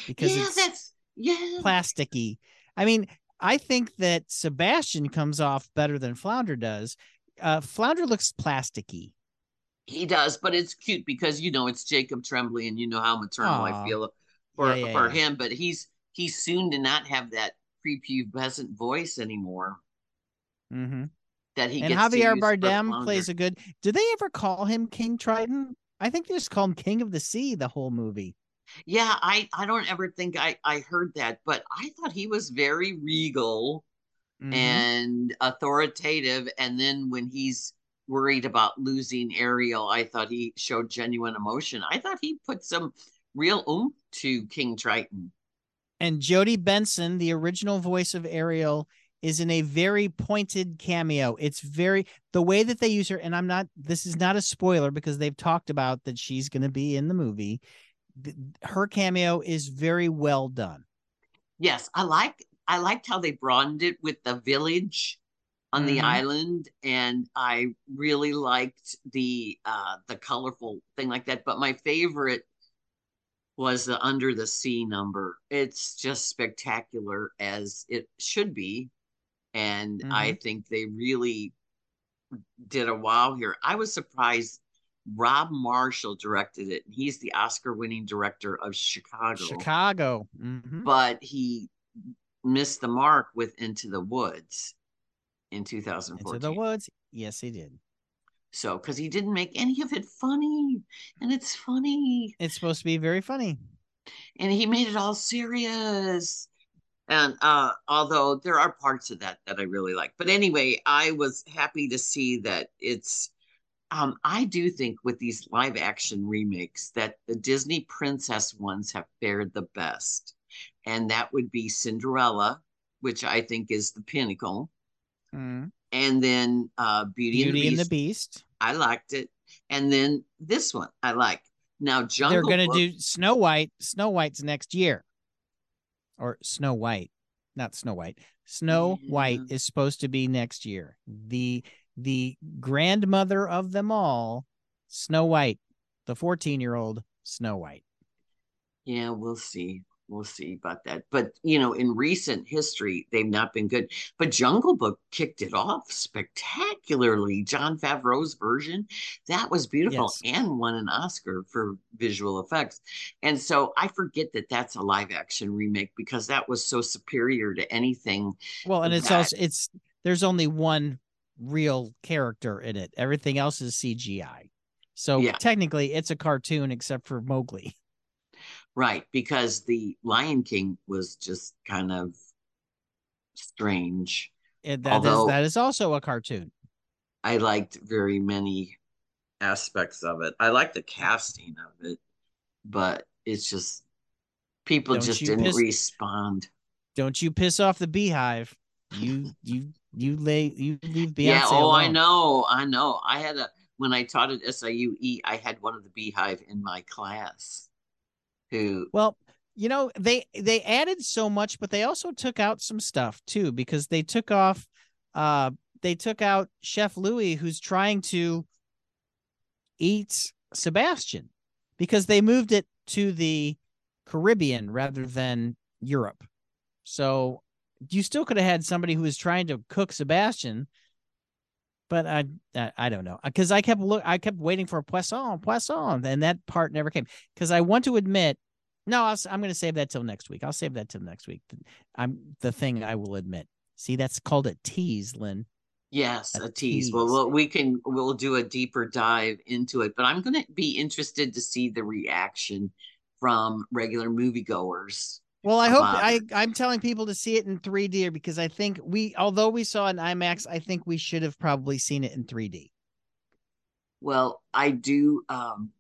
because yeah, it's yeah. plasticky. I mean, I think that Sebastian comes off better than Flounder does. Uh, Flounder looks plasticky. He does, but it's cute because you know it's Jacob Tremblay, and you know how maternal Aw. I feel for Yeah, yeah, for yeah. him. But he's he's soon to not have that prepubescent voice anymore. hmm That he And gets to Javier Bardem plays a good. Do they ever call him King Triton? I think they just call him King of the Sea the whole movie. Yeah, I I don't ever think I I heard that, but I thought he was very regal Mhm. and authoritative. And then when he's worried about losing Ariel, I thought he showed genuine emotion. I thought he put some real oomph to King Triton. And Jodi Benson, the original voice of Ariel is in a very pointed cameo. It's very the way that they use her, and I'm not. This is not a spoiler because they've talked about that she's going to be in the movie. Her cameo is very well done. Yes, I like. I liked how they broadened it with the village on the Mhm. island, and I really liked the uh the colorful thing like that. But my favorite was the Under the Sea number. It's just spectacular as it should be. And I think they really did a wow here. I was surprised Rob Marshall directed it. He's the Oscar winning director of Chicago, Chicago. Mhm. but he missed the mark with Into the Woods in 2014. Into the woods. Yes, he did. So, because he didn't make any of it funny, and it's funny. It's supposed to be very funny. and he made it all serious and uh although there are parts of that that i really like but anyway i was happy to see that it's um i do think with these live action remakes that the disney princess ones have fared the best and that would be cinderella which i think is the pinnacle Mhm. And then uh beauty, Beauty and, and the the beast Beast. i liked it and then this one i like now jungle They're gonna do Snow White. Snow White's next year. Or Snow White, not Snow White. Snow White is supposed to be next year. The the grandmother of them all, Snow White, the 14 year old Snow White. Yeah, we'll see. We'll see about that. But, you know, in recent history, they've not been good. But Jungle Book kicked it off spectacularly. Jon Favreau's version, that was beautiful Yes. and won an Oscar for visual effects. And so I forget that that's a live action remake because that was so superior to anything. Well, and it's also it's there's only one real character in it. Everything else is CGI. So Yeah. technically it's a cartoon except for Mowgli. Right. Because the Lion King was just kind of strange. And that is Although- that is also a cartoon. I liked very many aspects of it. I like the casting of it, but it's just people Don't just didn't piss- respond. Don't you piss off the beehive. You you you lay you leave Beyonce yeah, oh, I know, I know. I had a when I taught at SIUE, I had one of the beehive in my class Well, you know, they they added so much, but they also took out some stuff too because they took off uh they took out Chef Louis who's trying to eat Sebastian because they moved it to the Caribbean rather than Europe. So you still could have had somebody who was trying to cook Sebastian, but I I, I don't know uh, because I kept look I kept waiting for Poisson Poisson and that part never came because I want to admit no I'll, s- I'm going to save that till next week. I'll save that till next week. I'm the thing I will admit. See, that's called a tease, Lynn. Yes, A a tease. Well, tease. well, we can we'll do a deeper dive into it, but I'm going to be interested to see the reaction from regular moviegoers. Well, I hope About I I'm telling people to see it in 3D because I think we although we saw it in IMAX, I think we should have probably seen it in 3D. Well, I do. Um,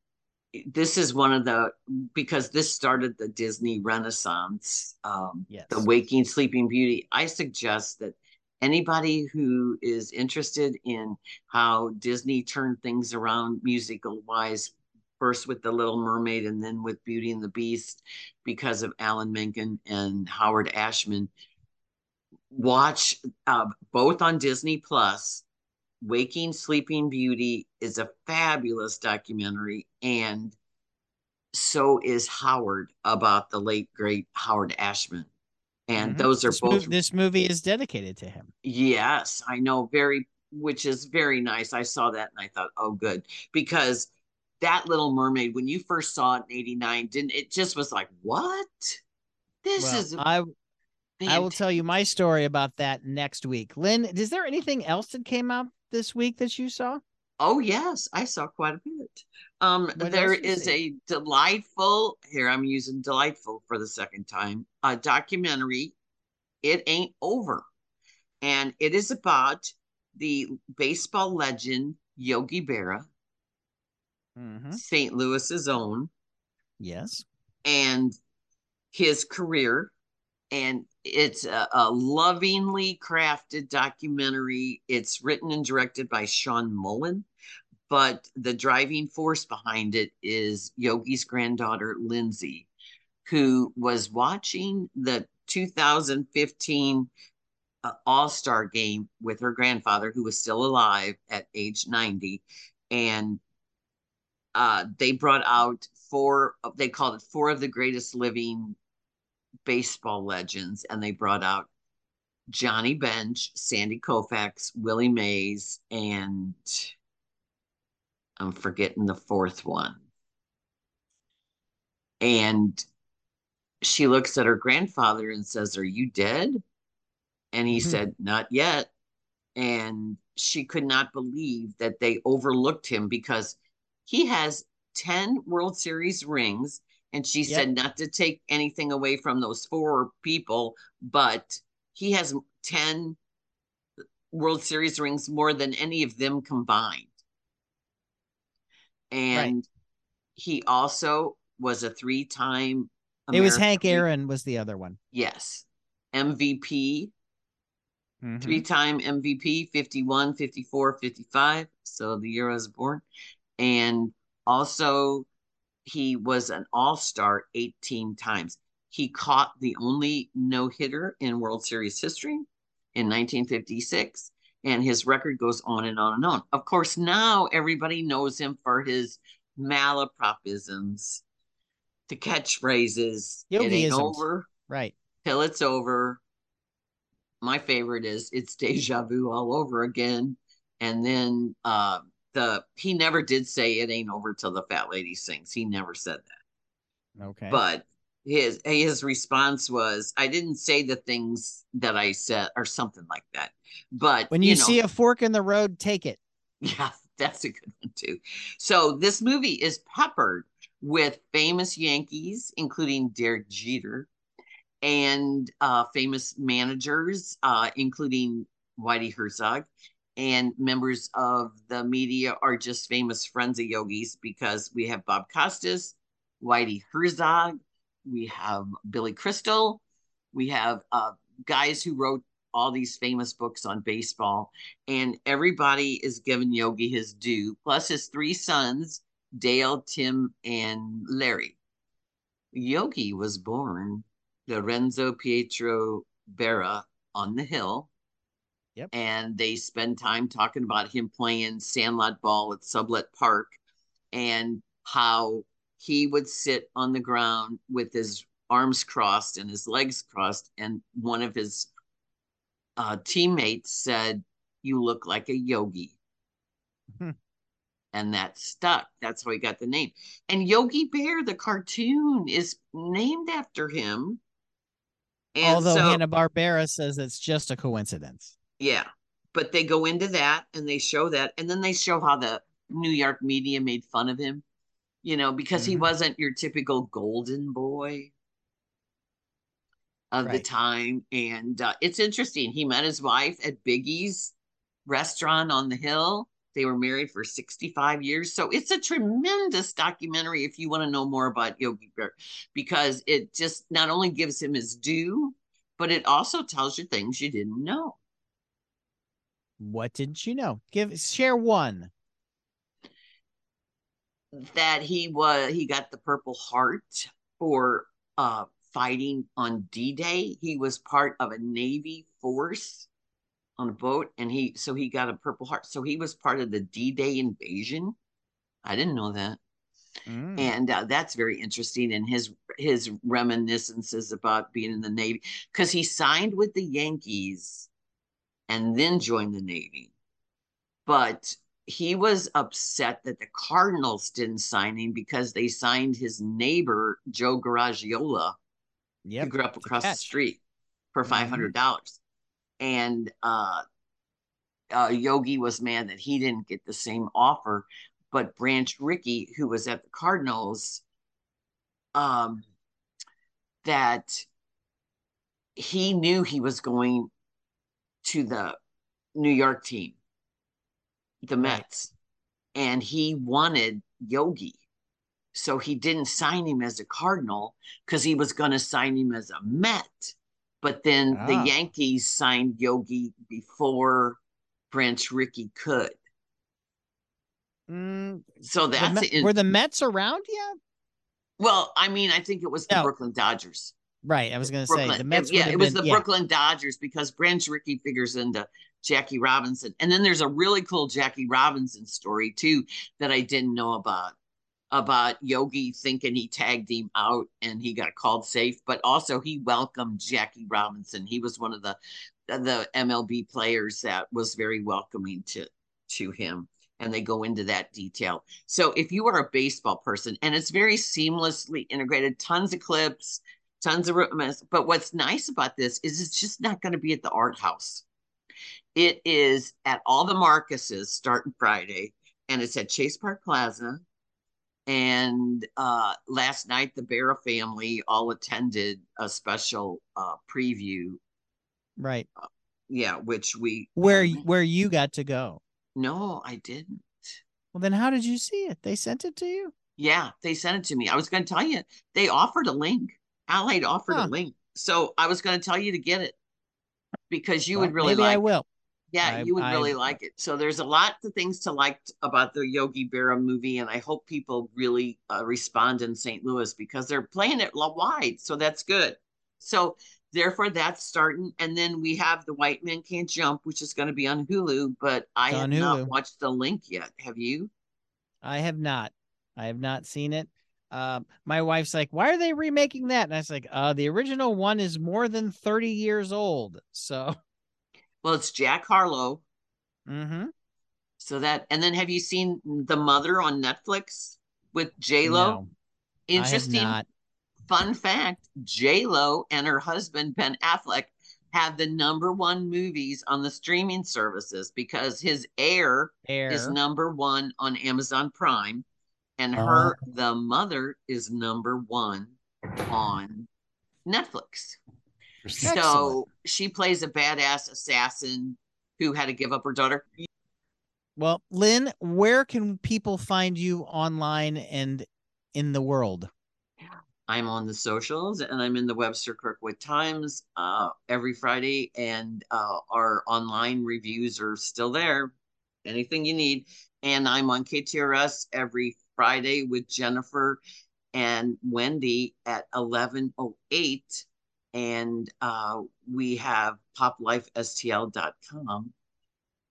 this is one of the because this started the Disney Renaissance. Um, Yes. the Waking Sleeping Beauty. I suggest that anybody who is interested in how Disney turned things around musical wise, first with The Little Mermaid and then with Beauty and the Beast, because of Alan Menken and Howard Ashman, watch uh, both on Disney Plus. Waking Sleeping Beauty is a fabulous documentary, and so is Howard about the late great Howard Ashman. And Mhm. those are this, both this movie is dedicated to him. Yes, I know. Very, which is very nice. I saw that and I thought, oh, good. Because that Little Mermaid, when you first saw it in 89, didn't it just was like, what? This Well, is I I will tell you my story about that next week. Lynn, is there anything else that came out this week that you saw? Oh, yes, I saw quite a bit. Um, there is a delightful, here I'm using delightful for the second time, a documentary, It Ain't Over. And it is about the baseball legend Yogi Berra, Mhm. St. Louis's own. Yes. and his career and it's a, a, lovingly crafted documentary. It's written and directed by Sean Mullin, but the driving force behind it is Yogi's granddaughter, Lindsay, who was watching the 2015 uh, All Star game with her grandfather, who was still alive at age 90. And uh, they brought out four, they called it four of the greatest living baseball legends, and they brought out Johnny Bench, Sandy Koufax, Willie Mays, and I'm forgetting the fourth one. And she looks at her grandfather and says, Are you dead? And he mm-hmm. said, Not yet. And she could not believe that they overlooked him because he has 10 World Series rings and she yep. said not to take anything away from those four people, but he has 10 World Series rings more than any of them combined. And right. he also was a three time. It was Hank Aaron was the other one. Yes. MVP, mm-hmm. three time MVP, 51, 54, 55. So the year I was born. And also he was an all star 18 times. He caught the only no hitter in World Series history in 1956, and his record goes on and on and on. Of course, now everybody knows him for his malapropisms, the catchphrases. It ain't over. Right. Till it's over. My favorite is it's deja vu all over again. And then uh, the he never did say it ain't over till the fat lady sings. He never said that. Okay. But his his response was, I didn't say the things that I said or something like that. But when you, you know, see a fork in the road, take it. Yeah, that's a good one too. So this movie is peppered with famous Yankees, including Derek Jeter, and uh, famous managers, uh, including Whitey Herzog and members of the media are just famous friends of yogis because we have Bob Costas, Whitey Herzog, we have Billy Crystal, we have uh, guys who wrote all these famous books on baseball, and everybody is giving Yogi his due, plus his three sons, Dale, Tim, and Larry. Yogi was born Lorenzo Pietro Berra on the Hill Yep. And they spend time talking about him playing sandlot ball at Sublette Park and how he would sit on the ground with his arms crossed and his legs crossed. And one of his uh, teammates said, You look like a yogi. Hmm. And that stuck. That's how he got the name. And Yogi Bear, the cartoon, is named after him. And Although so, Hanna Barbera says it's just a coincidence. Yeah. But they go into that and they show that. And then they show how the New York media made fun of him, you know, because mm-hmm. he wasn't your typical golden boy of right. the time. And uh, it's interesting. He met his wife at Biggie's restaurant on the hill. They were married for 65 years. So it's a tremendous documentary if you want to know more about Yogi Bear, because it just not only gives him his due, but it also tells you things you didn't know. What didn't you know? Give share one. That he was he got the Purple Heart for uh fighting on D-Day. He was part of a Navy force on a boat and he so he got a Purple Heart. So he was part of the D-Day invasion. I didn't know that. Mm. And uh, that's very interesting. And his his reminiscences about being in the Navy because he signed with the Yankees and then joined the Navy. But he was upset that the Cardinals didn't sign him because they signed his neighbor, Joe Garagiola, yep, who grew up across the street for $500. Mm-hmm. And uh, uh, Yogi was mad that he didn't get the same offer. But Branch Rickey, who was at the Cardinals, um, that he knew he was going to the New York team, the Mets, and he wanted Yogi. So he didn't sign him as a Cardinal because he was going to sign him as a Met. but then Ah. the Yankees signed Yogi before Branch Rickey could. Mm, So the that's Met- in, were the Mets around yet? well, I mean, I think it was the No. Brooklyn Dodgers. Right. I was going to say the Mets. It- yeah, it was been- the yeah. Brooklyn Dodgers because Branch Rickey figures into Jackie Robinson. And then there's a really cool Jackie Robinson story too that I didn't know about. About Yogi thinking he tagged him out and he got called safe, but also he welcomed Jackie Robinson. He was one of the the MLB players that was very welcoming to to him and they go into that detail. So if you are a baseball person and it's very seamlessly integrated, tons of clips, tons of rumors. But what's nice about this is it's just not going to be at the art house. It is at all the Marcuses starting Friday, and it's at Chase Park Plaza. And uh, last night, the Berra family all attended a special uh, preview. Right. Yeah, which we Where where you got to go. no, I didn't. Well, then how did you see it? They sent it to you. Yeah, they sent it to me. I was going to tell you they offered a link. Allied offered Huh. a link, so I was going to tell you to get it because you Well, would really maybe like. I will. Yeah, I- you would I- really like it. So there's a lot of things to like about the Yogi Berra movie, and I hope people really uh, respond in St. Louis because they're playing it wide, so that's good. So therefore, that's starting, and then we have the White Man Can't Jump, which is going to be on Hulu, but I have on not watched the link yet. Have you? I have not. I have not seen it. Um, my wife's like, "Why are they remaking that?" And I was like, "Uh, the original one is more than thirty years old." So, Well, it's Jack Harlow. mm-hmm. So that, and then have you seen The Mother on Netflix with J Lo? no, Interesting fun fact: J Lo and her husband Ben Affleck have the number one movies on the streaming services because his Air Air. is number one on Amazon Prime, and Uh-huh. her The Mother is number one on Netflix. Excellent. So she plays a badass assassin who had to give up her daughter. Well, Lynn, where can people find you online and in the world? I'm on the socials and I'm in the Webster Kirkwood Times uh, every Friday, and uh, our online reviews are still there. Anything you need. And I'm on KTRS every Friday with Jennifer and Wendy at 1108. And uh, we have poplifestl.com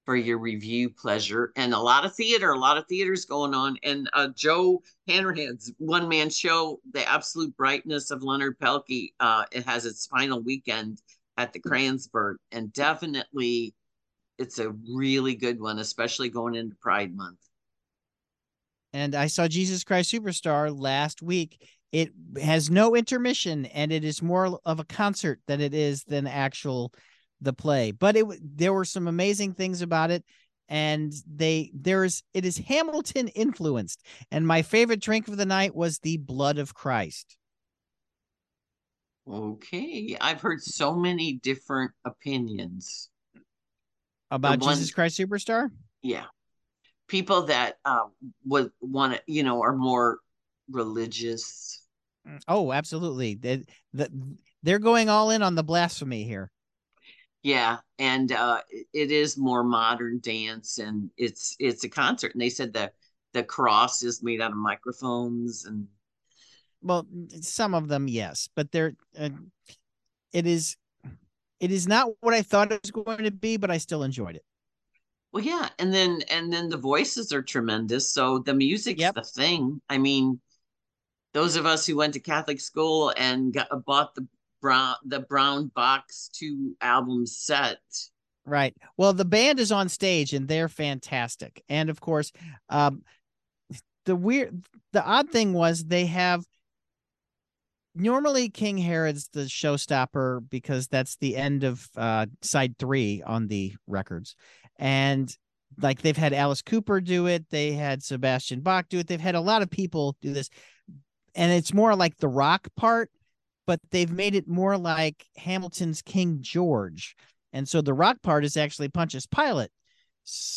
for your review pleasure and a lot of theater, a lot of theaters going on. And uh, Joe Hanrahan's one man show, The Absolute Brightness of Leonard Pelkey, uh, it has its final weekend at the Kranzberg. And definitely, it's a really good one, especially going into Pride Month. And I saw Jesus Christ Superstar last week. It has no intermission, and it is more of a concert than it is than actual the play. But it there were some amazing things about it, and they there is it is Hamilton influenced. And my favorite drink of the night was the blood of Christ. Okay. I've heard so many different opinions. About one- Jesus Christ Superstar? Yeah. People that uh, would want to, you know, are more religious. Oh, absolutely. They, the, they're going all in on the blasphemy here. Yeah, and uh, it- is more modern dance, and it's it's a concert. And they said that the cross is made out of microphones, and Well, some of them, yes, but they're uh, it is it is not what I thought it was going to be, but I still enjoyed it. Well, yeah, and then and then the voices are tremendous. So the music's Yep. the thing. I mean, those of us who went to Catholic school and got bought the brown the brown box two album set. Right. Well, the band is on stage and they're fantastic. And of course, um the weird the odd thing was they have normally King Herod's the showstopper because that's the end of uh side 3 on the records. And like they've had Alice Cooper do it, they had Sebastian Bach do it. They've had a lot of people do this. And it's more like the rock part, but they've made it more like Hamilton's King George. And so the rock part is actually Pontius Pilate,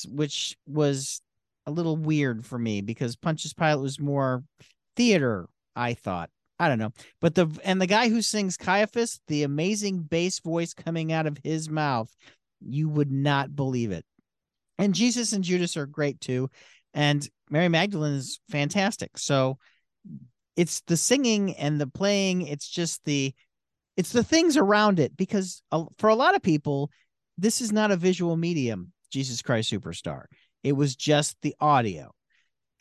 which was a little weird for me because Pontius Pilate was more theater, I thought. I don't know. But the and the guy who sings Caiaphas, the amazing bass voice coming out of his mouth, you would not believe it. And Jesus and Judas are great too. And Mary Magdalene is fantastic. So it's the singing and the playing, it's just the it's the things around it because for a lot of people this is not a visual medium, Jesus Christ Superstar. It was just the audio.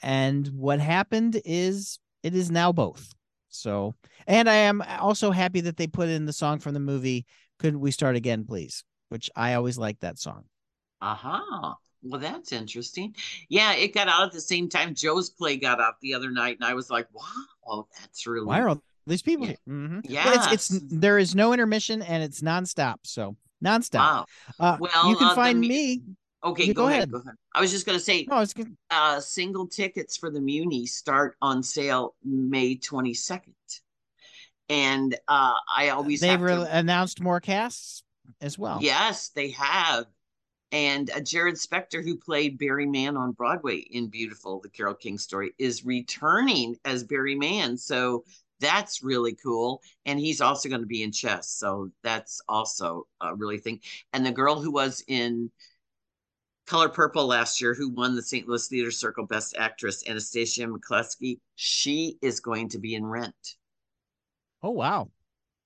And what happened is it is now both. So, and I am also happy that they put in the song from the movie Couldn't We Start Again Please, which I always like that song. Aha. Uh-huh. Well, that's interesting. Yeah, it got out at the same time Joe's play got out the other night, and I was like, "Wow, that's really why are these people?" Yeah, mm-hmm. yeah. It's, it's there is no intermission and it's nonstop, so nonstop. Wow. Uh, well, you can uh, find me. Okay, go, go ahead, ahead, Go ahead. I was just going to say, no, I was gonna... uh, single tickets for the Muni start on sale May twenty second, and uh, I always they've to... announced more casts as well. Yes, they have and uh, Jarrod Spector, who played Barry Mann on Broadway in Beautiful, the Carole King story, is returning as Barry Mann. So that's really cool. And he's also going to be in chess. So that's also a really thing. And the girl who was in Color Purple last year, who won the St. Louis Theater Circle Best Actress, Anastacia McCleskey, she is going to be in Rent. Oh, wow.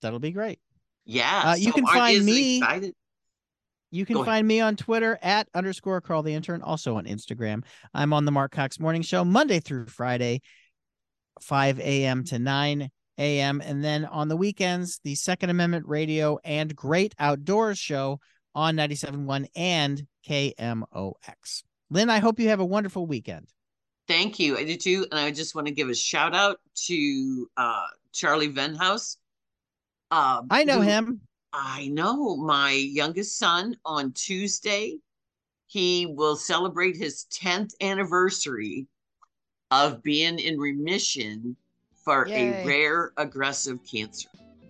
That'll be great. Yeah. Uh, you can find me. Excited? You can find me on Twitter at underscore Carl the intern, also on Instagram. I'm on the Marc Cox Morning Show Monday through Friday, 5 a.m. to 9 a.m. And then on the weekends, the Second Amendment Radio and Great Outdoors Show on 97.1 and KMOX. Lynn, I hope you have a wonderful weekend. Thank you. I do too. And I just want to give a shout out to uh, Charlie Venhouse. Uh, I know who, him. I know my youngest son on Tuesday, he will celebrate his 10th anniversary of being in remission for Yay. a rare aggressive cancer.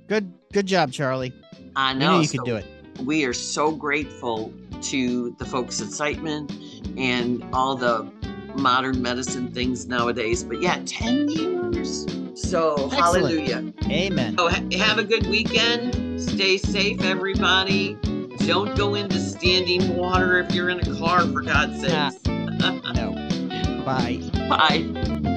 Good good job, Charlie. I know you so could do it. We are so grateful to the folks at Siteman and all the modern medicine things nowadays. But yeah, 10 years. So Excellent. hallelujah. Amen. So ha- have a good weekend Stay safe, everybody. Don't go into standing water if you're in a car, for God's sakes. no. Bye. Bye.